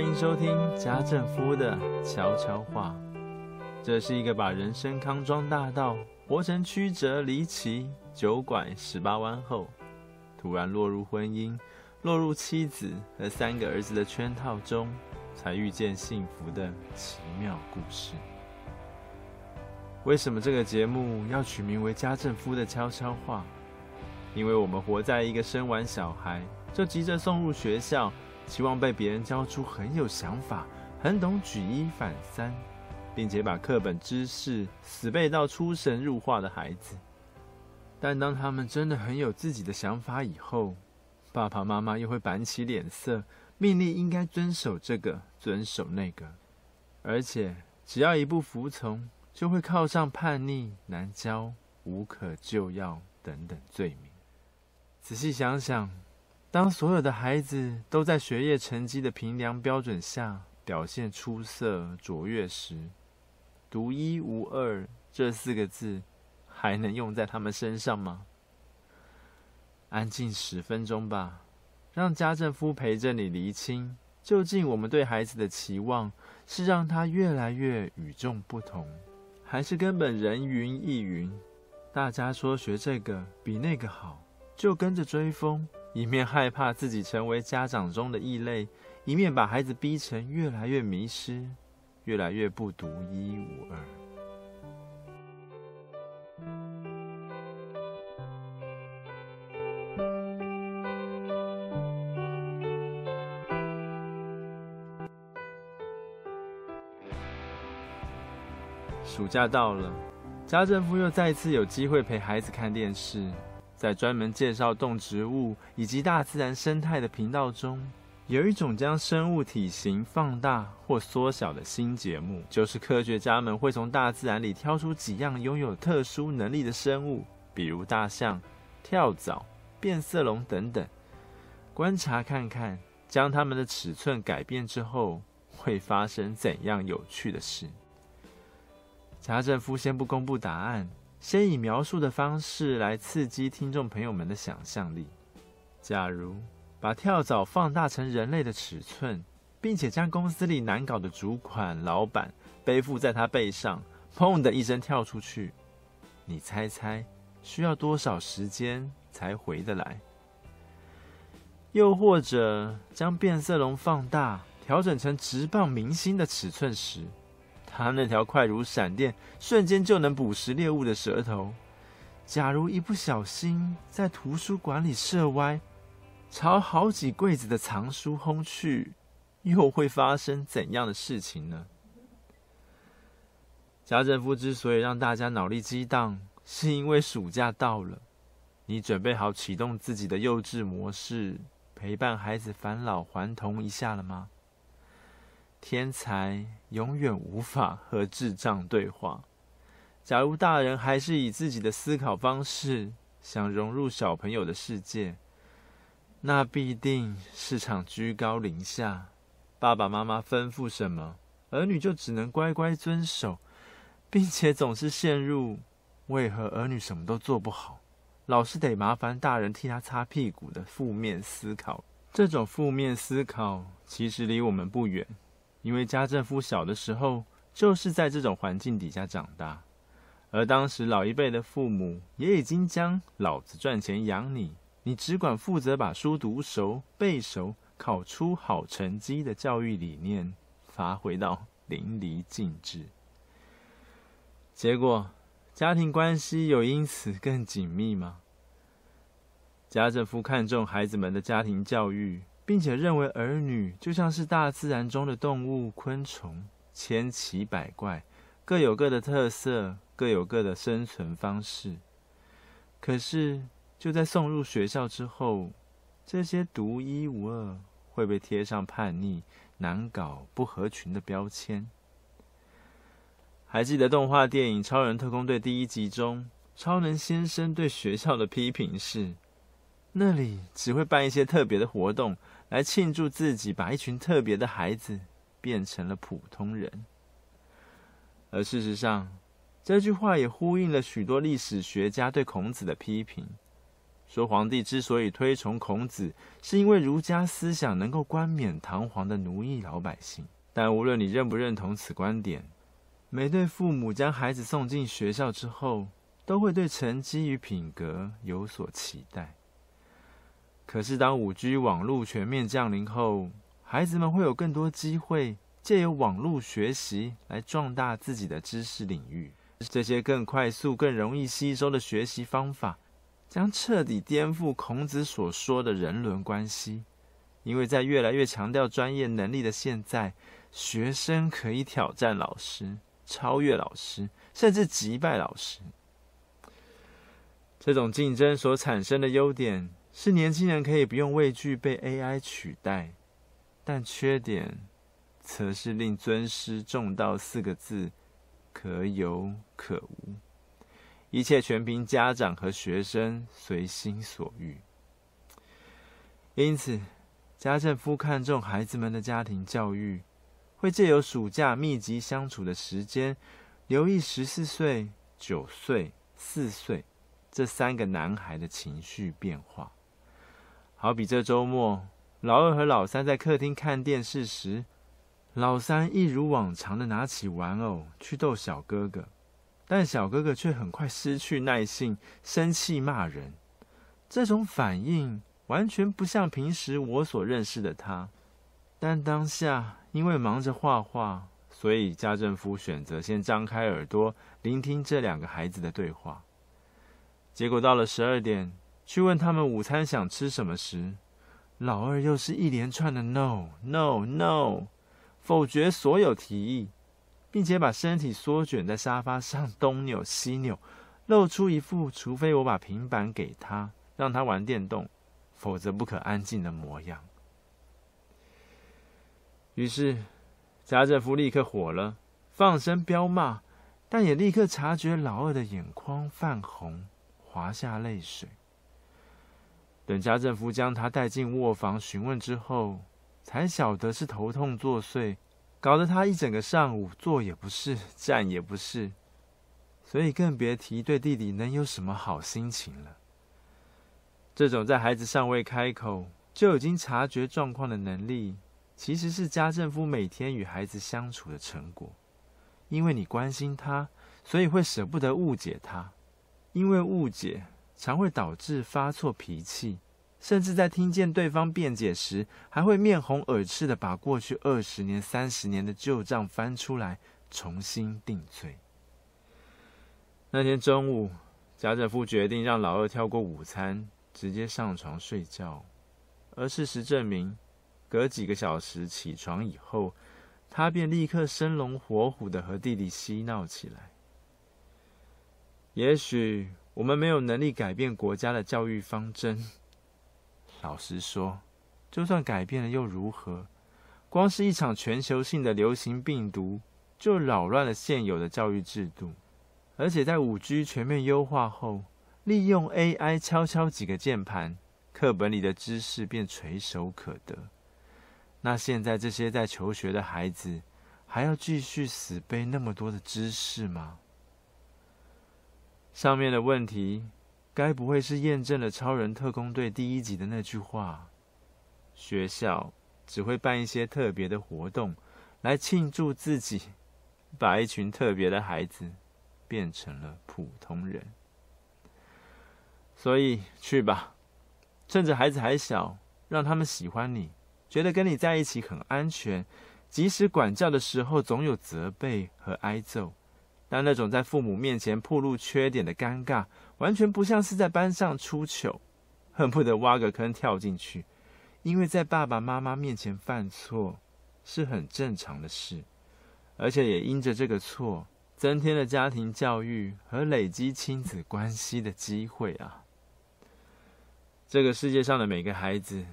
欢迎收听家政夫的悄悄话。这是一个把人生康庄大道活成曲折离奇、九拐十八弯后，突然落入婚姻、落入妻子和三个儿子的圈套中，才遇见幸福的奇妙故事。为什么这个节目要取名为《家政夫的悄悄话》？因为我们活在一个生完小孩就急着送入学校，希望被别人教出很有想法、很懂举一反三。并且把课本知识死背到出神入化的孩子，但当他们真的很有自己的想法以后，爸爸妈妈又会板起脸色，命令应该遵守这个，遵守那个，而且只要一不服从，就会靠上叛逆、难教、无可救药等等罪名。仔细想想，当所有的孩子都在学业成绩的评量标准下表现出色、卓越时，独一无二这四个字，还能用在他们身上吗？安静十分钟吧，让家政夫陪着你厘清，究竟我们对孩子的期望是让他越来越与众不同，还是根本人云亦云？大家说学这个比那个好，就跟着追风，一面害怕自己成为家长中的异类，一面把孩子逼成越来越迷失。越来越不独一无二。暑假到了，家政妇又再次有机会陪孩子看电视，在专门介绍动植物以及大自然生态的频道中。有一种将生物体型放大或缩小的新节目，就是科学家们会从大自然里挑出几样拥有特殊能力的生物，比如大象、跳蚤、变色龙等等，观察看看，将它们的尺寸改变之后会发生怎样有趣的事。家政夫先不公布答案，先以描述的方式来刺激听众朋友们的想象力。假如把跳蚤放大成人类的尺寸，并且将公司里难搞的主管、老板背负在他背上，砰的一声跳出去，你猜猜需要多少时间才回得来？又或者将变色龙放大，调整成直棒明星的尺寸时，他那条快如闪电、瞬间就能捕食猎物的舌头，假如一不小心在图书馆里射歪，朝好几柜子的藏书轰去，又会发生怎样的事情呢？家政夫之所以让大家脑力激荡，是因为暑假到了，你准备好启动自己的幼稚模式，陪伴孩子返老还童一下了吗？天才永远无法和智障对话。假如大人还是以自己的思考方式，想融入小朋友的世界。那必定是场居高临下，爸爸妈妈吩咐什么，儿女就只能乖乖遵守，并且总是陷入为何儿女什么都做不好，老是得麻烦大人替他擦屁股的负面思考。这种负面思考其实离我们不远，因为家政夫小的时候就是在这种环境底下长大，而当时老一辈的父母也已经将“老子赚钱养你”。你只管负责把书读熟、背熟、考出好成绩的教育理念发挥到淋漓尽致，结果家庭关系有因此更紧密吗？家政夫看重孩子们的家庭教育，并且认为儿女就像是大自然中的动物、昆虫，千奇百怪，各有各的特色，各有各的生存方式。可是，就在送入学校之后，这些独一无二会被贴上叛逆、难搞、不合群的标签。还记得动画电影《超人特工队》第一集中，超人先生对学校的批评是：那里只会办一些特别的活动来庆祝自己把一群特别的孩子变成了普通人。而事实上，这句话也呼应了许多历史学家对孔子的批评。说皇帝之所以推崇孔子，是因为儒家思想能够冠冕堂皇的奴役老百姓。但无论你认不认同此观点，每对父母将孩子送进学校之后，都会对成绩与品格有所期待。可是，当五 G 网络全面降临后，孩子们会有更多机会借由网络学习来壮大自己的知识领域。这些更快速、更容易吸收的学习方法，将彻底颠覆孔子所说的人伦关系。因为在越来越强调专业能力的现在，学生可以挑战老师、超越老师，甚至击败老师。这种竞争所产生的优点是，年轻人可以不用畏惧被 AI 取代，但缺点则是令尊师重道四个字可有可无，一切全凭家长和学生随心所欲。因此，家政夫看重孩子们的家庭教育，会借由暑假密集相处的时间，留意十四岁、九岁、四岁。这三个男孩的情绪变化，好比这周末，老二和老三在客厅看电视时，老三一如往常的拿起玩偶去逗小哥哥，但小哥哥却很快失去耐性，生气骂人。这种反应完全不像平时我所认识的他。但当下因为忙着画画，所以家政夫选择先张开耳朵聆听这两个孩子的对话。结果到了十二点，去问他们午餐想吃什么时，老二又是一连串的 “no no no”，否决所有提议，并且把身体缩卷在沙发上东扭西扭，露出一副除非我把平板给他，让他玩电动，否则不可安静的模样。于是家政夫立刻火了，放声飙骂，但也立刻察觉老二的眼眶泛红。滑下泪水。等家政夫将他带进卧房询问之后，才晓得是头痛作祟，搞得他一整个上午坐也不是，站也不是，所以更别提对弟弟能有什么好心情了。这种在孩子尚未开口就已经察觉状况的能力，其实是家政夫每天与孩子相处的成果。因为你关心他，所以会舍不得误解他。因为误解常会导致发错脾气，甚至在听见对方辩解时，还会面红耳赤的把过去二十年、三十年的旧账翻出来重新定罪。那天中午，贾政夫决定让老二跳过午餐，直接上床睡觉。而事实证明，隔几个小时起床以后，他便立刻生龙活虎的和弟弟嬉闹起来。也许我们没有能力改变国家的教育方针。老实说，就算改变了又如何？光是一场全球性的流行病毒，就扰乱了现有的教育制度。而且在五 G 全面优化后，利用 AI 敲敲几个键盘，课本里的知识便垂手可得。那现在这些在求学的孩子，还要继续死背那么多的知识吗？上面的问题，该不会是验证了《超人特工队》第一集的那句话：学校只会办一些特别的活动，来庆祝自己把一群特别的孩子变成了普通人。所以去吧，趁着孩子还小，让他们喜欢你，觉得跟你在一起很安全，即使管教的时候总有责备和挨揍。但那种在父母面前暴露缺点的尴尬，完全不像是在班上出糗，恨不得挖个坑跳进去。因为在爸爸妈妈面前犯错是很正常的事，而且也因着这个错，增添了家庭教育和累积亲子关系的机会啊。这个世界上的每个孩子，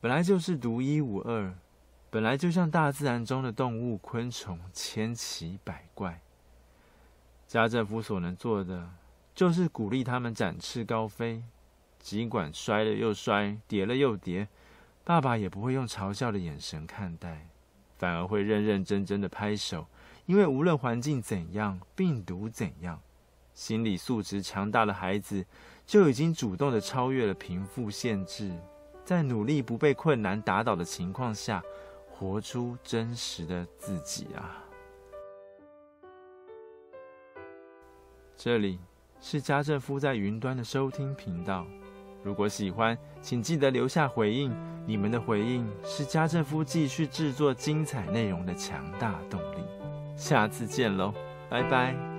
本来就是独一无二，本来就像大自然中的动物、昆虫，千奇百怪。家政夫所能做的，就是鼓励他们展翅高飞，尽管摔了又摔，跌了又跌，爸爸也不会用嘲笑的眼神看待，反而会认认真真的拍手，因为无论环境怎样，病毒怎样，心理素质强大的孩子，就已经主动的超越了贫富限制，在努力不被困难打倒的情况下，活出真实的自己啊！这里是家政夫在云端的收听频道。如果喜欢，请记得留下回应。你们的回应是家政夫继续制作精彩内容的强大动力。下次见喽，拜拜。